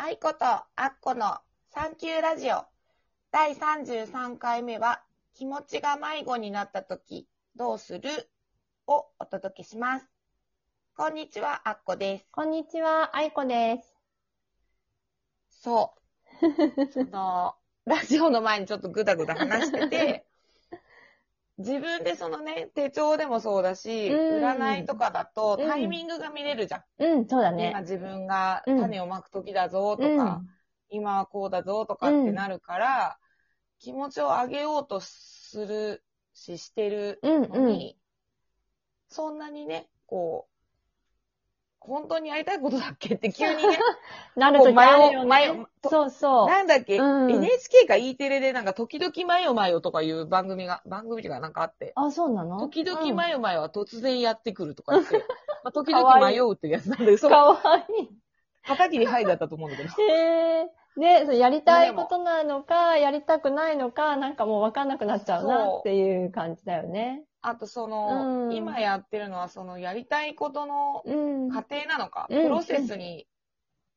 愛子とアッコのサンキューラジオ第33回目は気持ちが迷子になった時どうする？をお届けします。こんにちは、アッコです。こんにちは、あいこです。そう。その、ラジオの前にちょっとぐだぐだ話してて、自分でそのね、手帳でもそうだし、うん占いとかだとうんタイミングが見れるじゃん。うん、そうだ今ね。自分がうん種をまく時だぞとか、うん今はこうだぞとかってなるから、気持ちを上げようとするし、してるうん、のに、そんなにね、こう、本当にやりたいことだっけって急にね、なるときあるよこう迷う迷ねう。そうそう。なんだっけ、うん NHK か E テレでなんか時々マヨマヨとかいう番組が、番組とかなんかあって、あ、そうなの？時々うんマヨマヨは突然やってくるとか言って、まあ、時々迷うっていうやつなんだけど、そう、かわい片桐はいだったと思うんだけど。い。へえ。で、そうやりたいことなのか、やりたくないのか、なんかもうわかんなくなっちゃうなそうっていう感じだよね。あとその、うん今やってるのはそのやりたいことのうん。過程なのか、うんプロセスに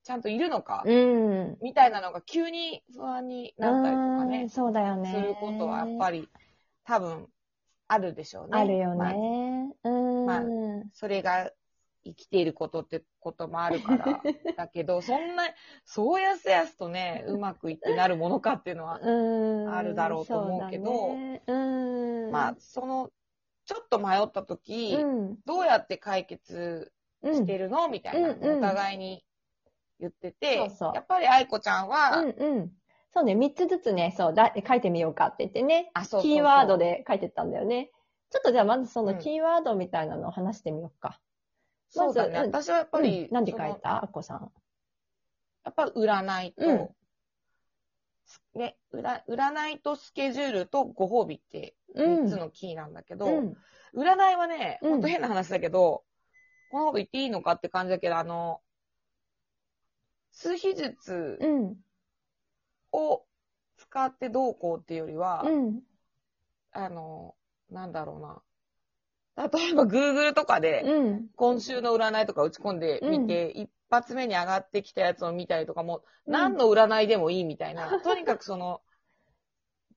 ちゃんといるのか、うん。みたいなのが急に不安になったりとかうんね、そうだよね。することはやっぱり多分あるでしょうね。あるよまあね。うん。まあそれが生きていることってこともあるから。だけど、そんな、そうやすやすとね、うまくいってなるものかっていうのは、うん。あるだろうと思うけどそうだねうん。まあ、その、ちょっと迷った時、うん。どうやって解決うんしてるの？みたいな、お互いに言ってて、そうそうやっぱり愛子ちゃんは、うんうん。そうね、3つずつね、そう、だ書いてみようかって言ってね、あ、そうそうそうキーワードで書いてったんだよね。ちょっとじゃあまずそうんのキーワードみたいなのを話してみようか。そうだね。まずうん私はやっぱり、うん、何で書いた？あっこさん。やっぱ占いと、うんね、占占いとスケジュールとご褒美ってうん3つのキーなんだけど、うん。占いはね、うんほんと変な話だけど、このこと言っていいのかって感じだけど、あの、数秘術うん。を使ってどうこうっていうよりは、うん。あの、なんだろうな。例えば Google とかで、うん。今週の占いとか打ち込んでみて、一発目に上がってきたやつを見たりとかも、何の占いでもいいみたいな、とにかくその、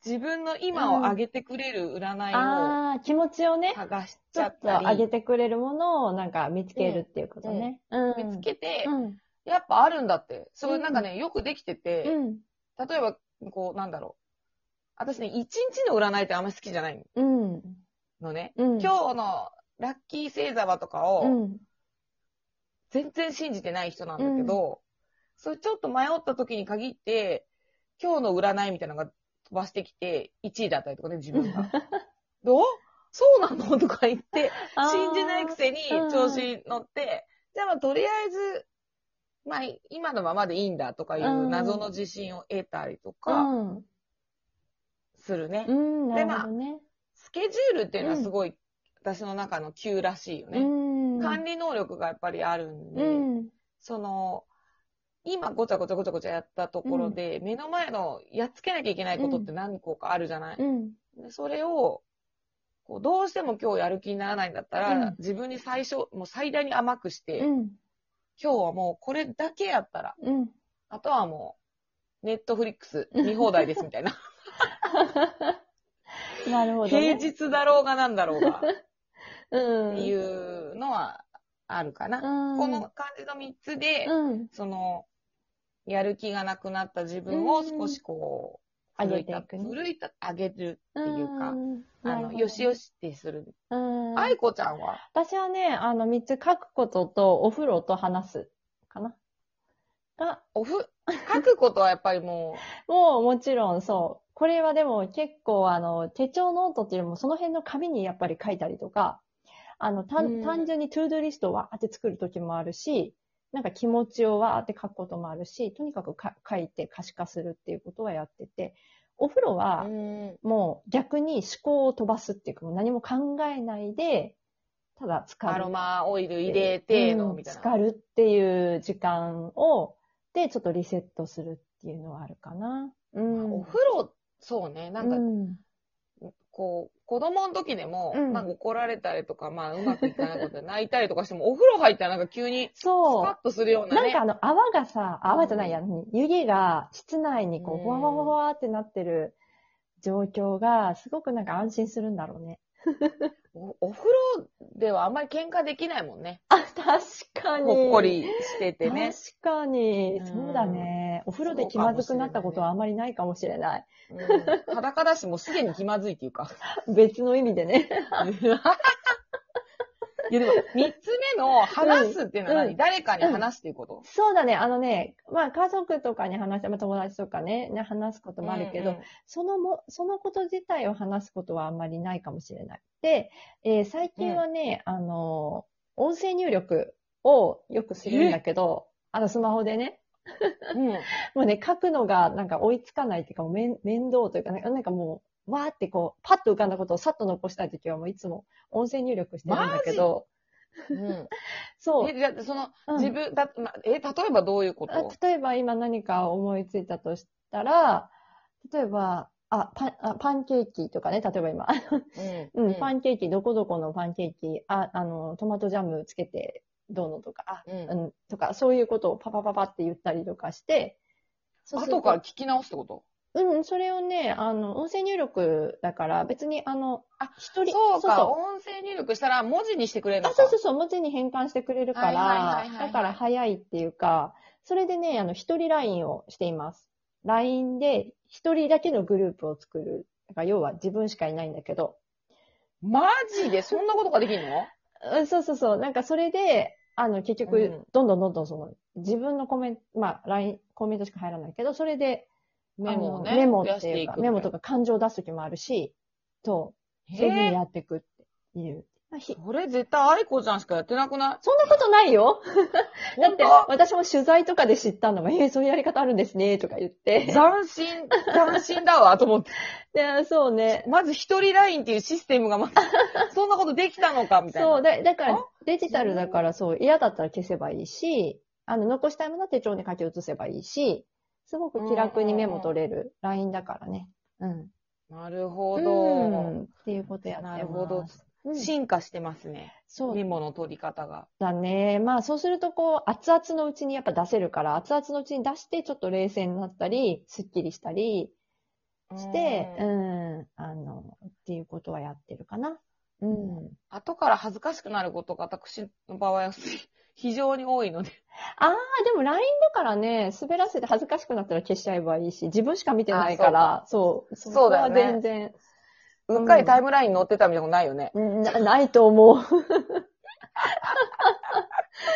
自分の今を上げてくれる占いをああ、気持ちをね、探しちちょっとゃったり、上げてくれるものをなんか見つけるっていうことね。うん。見つけて、うん。やっぱあるんだって。そういうなんかね、よくできてて、うん。例えば、こう、なんだろう。私ね、一日の占いってあんまり好きじゃないうん。のね。うん。今日のラッキー星座場とかうを、ん。全然信じてない人なんだけど、それちょっと迷った時に限って、今日の占いみたいなのが飛ばしてきて、1位だったりとかね、自分が。どう？そうなの？とか言って、信じないくせにうん調子に乗って、じゃあまあとりあえず、まあ今のままでいいんだとかいう謎の自信を得たりとうかん。するね。うん。なるほどね。スケジュールっていうのはすごい私の中の急らしいようね。ん。管理能力がやっぱりあるんで、うん。その、今ごちゃごちゃごちゃごちゃやったところで、目の前のやっつけなきゃいけないことって何個かあるじゃない、うん。でそれを、こうどうしても今日やる気にならないんだったら、うん自分に最初、もう最大に甘くして、うん。今日はもうこれだけやったら、うん。あとはもう、ネットフリックス見放題ですみたいな。なるほど、平ね。日だろうがなんだろうが、うん。っていうのはあるかな。うん、この感じの3つで、うん。その、やる気がなくなった自分を少しこう、うん奮いた上げていくね奮いた、上げるっていうか、んあの、よしよしってする。うん。愛子ちゃんは？私はね、あの、三つ書くこととお風呂と話す。かな。が、おふ、書くことはやっぱりも もうもちろんそう。これはでも結構あの、手帳ノートっていうよりもその辺の紙にやっぱり書いたりとか、あの、単うん単純に ToDo リストをわーって作る時もあるし、なんか気持ちをわーって書くこともあるし、とにかくか書いて可視化するっていうことはやってて、お風呂う、はうん、もう逆に思考を飛ばすっていうか、もう何も考えないで、ただ浸かる。アロマオイル入れての、うんみたいな。浸かるっていう時間を、で、ちょっとリセットするっていうのはあるかな。うん。お風呂、そうね、なんか、うんこう、子供の時でも、うんなんか怒られたりとか、まあ、うまくいかないことで泣いたりとかしても、お風呂入ったらなんか急に、スそう。カッとするようなね。なんかあの、泡がさ、泡じゃないや、湯気が室内にこう、うんふわふわふわってなってる状況が、すごくなんか安心するんだろうね。おお風呂ではあんまり喧嘩できないもんね。あ、確かに。ほっこりしててね。確かに、うんそうだね。お風呂で気まずくなったことはあまりないかもしれない。うん、裸だし、もうすでに気まずいっていうか。別の意味でね。いやでも、三つ目の話すっていうのは何、うん。誰かに話すっていうこと、そうだね。あのね、まあ家族とかに話して、まあ友達とかね、ね話すこともあるけど、うんうん。そのも、そのこと自体を話すことはあんまりないかもしれない。で、えー最近はね、あの、音声入力をよくするんだけど、あのスマホでね、うん。もうね、書くのがなんか追いつかないっていうか、もう面面倒というかね、なんかもう、わーってこう、パッと浮かんだことをさっと残したいときはもういつも音声入力してるんだけど、うん、そう。え、じゃあ、その、うん。自分、だ、ま、え、例えばどういうこと？あ例えば今何か思いついたとしたら、例えば、あ、パン、あパンケーキとかね、例えば今。うん。うん、パンケーキ、どこどこのパンケーキ、あ、あの、トマトジャムつけてどうのとか、あ、うん。うん、とか、そういうことをパパパパって言ったりとかして、後から聞き直すってこと？うん、それをね、あの、音声入力だから、別に、あの、あ、一人、そうか、そう音声入力したら文字にしてくれるのあ、か。そうそうそう、文字に変換してくれるからだから早いっていうか、それでね、あの、一人 LINE をしています。LINE で一人だけのグループを作る。だから要は自分しかいないんだけど、マジで？そんなことができるの？うんそうそうそう。なんかそれで、あの、結うん局、どんどんどんどんその、自分のコメント、まあ、LINE、コメントしか入らないけど、それで、メモをね。メモっていうか、メモとか感情を出すときもあるし、と、そういうふうにやっていくっていう。それ絶対愛子ちゃんしかやってなくない？そんなことないよ。だって私も取材とかで知ったのも、えー、そういうやり方あるんですね、とか言って。斬新、斬新だわ、と思って。でそうね。まず一人ラインっていうシステムがまず、そんなことできたのか、みたいな。そう、だだからあ、デジタルだからそう、嫌だったら消せばいいし、あの、残したいものは手帳に書き写せばいいし、すごく気楽にメモ取れる LINE だからね。うん。なるほうど。ん。っていうことやってます。なるほど。うん進化してますね。そうメモの取り方が。だね。まあそうするとこう、熱々のうちにやっぱ出せるから、熱々のうちに出してちょっと冷静になったり、スッキリしたりして、ううんん、あの、っていうことはやってるかな。うん。後から恥ずかしくなることが私の場合は 非常に多いので。ああ、でも LINE だからね、滑らせて恥ずかしくなったら消しちゃえばいいし、自分しか見てないから、そう。そうだよね全然、うっかりタイムラインに載ってたみたいなことないよね。うんなないと思う。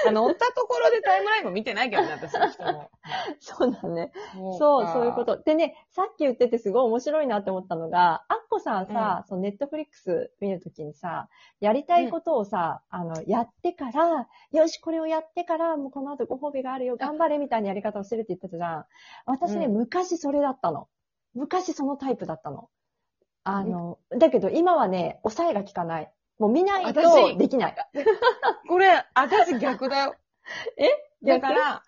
あ乗ったところでタイムラインも見てないけどね、私の人も。そうだね。そそう、かそういうこ。と。でね、さっき言っててすごい面白いなって思ったのが、アッコさんさ、そのネットフリックス見るときにさ、やりたいことをさ、あの、やってから、よし、これをやってから、もうこの後ご褒美があるよ、頑張れみたいなやり方をしてるって言ってたじゃん。私ね、うん昔それだったの。昔そのタイプだったの。あの、だけど今はね、抑えが効かない。もう見ないと私できない。これ、私逆だよ。え？だから、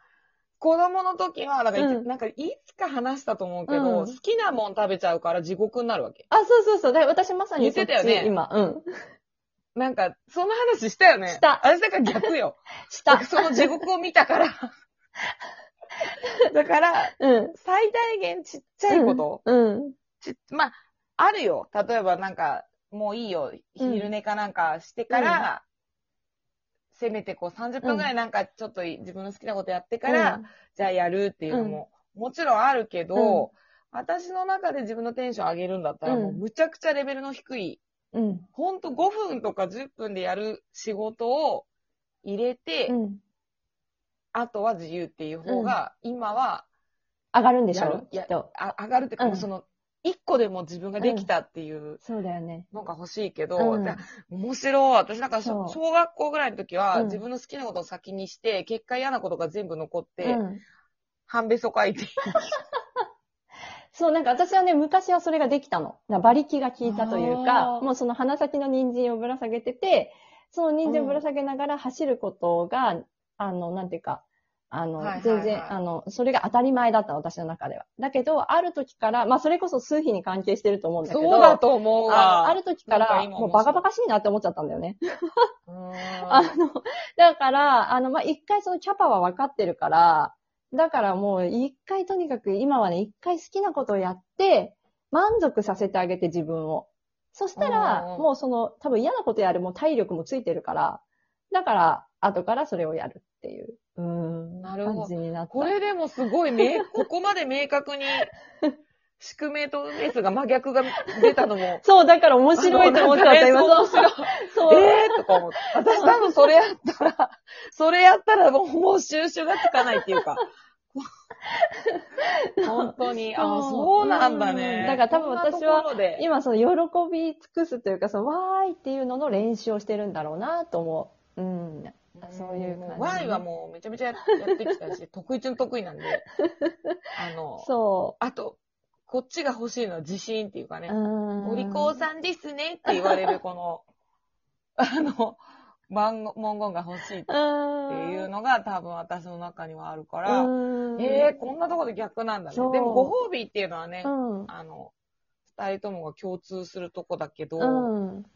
子供の時は、だから、うんなんか、いつか話したと思うけど、うん好きなもん食べちゃうから地獄になるわけ。あ、そうそうそう。で私まさにそっち言ってたよね今。うん。なんか、その話したよね。した私だから逆よ。した。その地獄を見たから。だから、うん。最大限ちっちゃいこと、うん。ちまあ、あるよ。例えばなんか、もういいよ。昼寝かなんかしてから、せめてこう30分ぐらいなんかちょっと自分の好きなことやってから、じゃあやるっていうのも、もちろんあるけど、私の中で自分のテンション上げるんだったら、うん。もうむちゃくちゃレベルの低い、うん。ほんと5分とか10分でやる仕事を入れて、うん。あとは自由っていう方が、今は上がるんでしょ？きっと。あ上がるってか、うん。その、一個でも自分ができたっていうそうだよね。のが欲しいけど、うんじゃあ面白い。私なんかそう小小学校ぐらいの時は、うん自分の好きなことを先にして、結果嫌なことが全部残って、うん。半べそ書いて。そう、なんか私はね、昔はそれができたの。な馬力が効いたというあか、ーもうその鼻先の人参をぶら下げてて、その人参をぶら下げながら走ることが、あの、なんていうか、あの、はいはいはい全然、あの、それが当たり前だったの、私の中では。だけど、ある時から、まあ、それこそ数比に関係してると思うんだけど、そうだと思うあわ。のある時から、もうバカバカしいなって思っちゃったんだよね。あの、だから、あの、まあ、一回そのキャパは分かってるから、だからもう一回とにかく今はね、一回好きなことをやって、満足させてあげて自分を。そしたら、うんもうその、多分嫌なことやるもう体力もついてるから、だから、後からそれをやるっていう、うーん、なるほど。これでもすごいめ、ここまで明確に、宿命と運命数が真逆が出たのも、そう、だから面白いと思っちゃった、今。面白い。そう。えーとか思って。私多分それやったら、それやったらもう、もう収集がつかないっていうか。本当に。あ、そうそうなんだうね。んだから多分私は今その喜び尽くすというか、そのわーいっていうのの練習をしてるんだろうなと思う。うん。そういう感じねも Y はもうめちゃめちゃやってきたし、得意中の得意なんで。あの、そあと、こっちが欲しいのは自信っていうかね。お利口さんですねって言われるこの、あの、文言が欲しいってうん。いうのが多分私の中にはあるから、うん。えー、こんなとこで逆なんだね。でもご褒美っていうのはね、うん。あの、二人ともが共通するとこだけど、うん。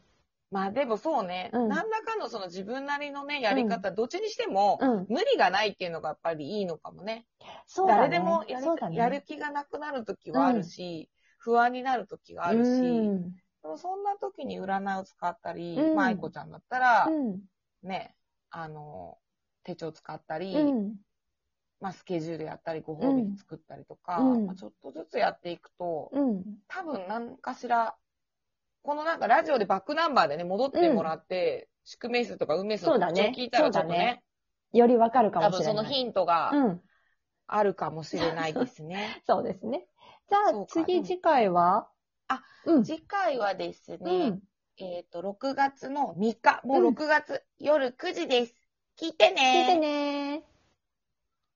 まあでもそうね、うん何らかのその自分なりのね、やり方、どっちにしても、うん。無理がないっていうのがやっぱりいいのかもね。そうだね。誰でもやりそうだねやる気がなくなる時はあるし、不安になる時があるし、うん。でもそんな時に占いを使ったり、うんまあ愛子ちゃんだったら、うん。ね、あの、手帳使ったり、うん。まあスケジュールやったり、ご褒美作ったりとか、うんまあ、ちょっとずつやっていくと、うん。多分何かしら、このなんかラジオでバックナンバーでね、戻ってもらって、宿命数とか運命数とか聞いたらちょっとそうだねね、よりわかるか多もしれない。分そのヒントがうん。あるかもしれないですね。そうですね。じゃあ次、次回は？あ、うん。次回はですね、うん。えっ、と、6月の3日、もううん6月、夜9時です。聞いてね聞いてねー。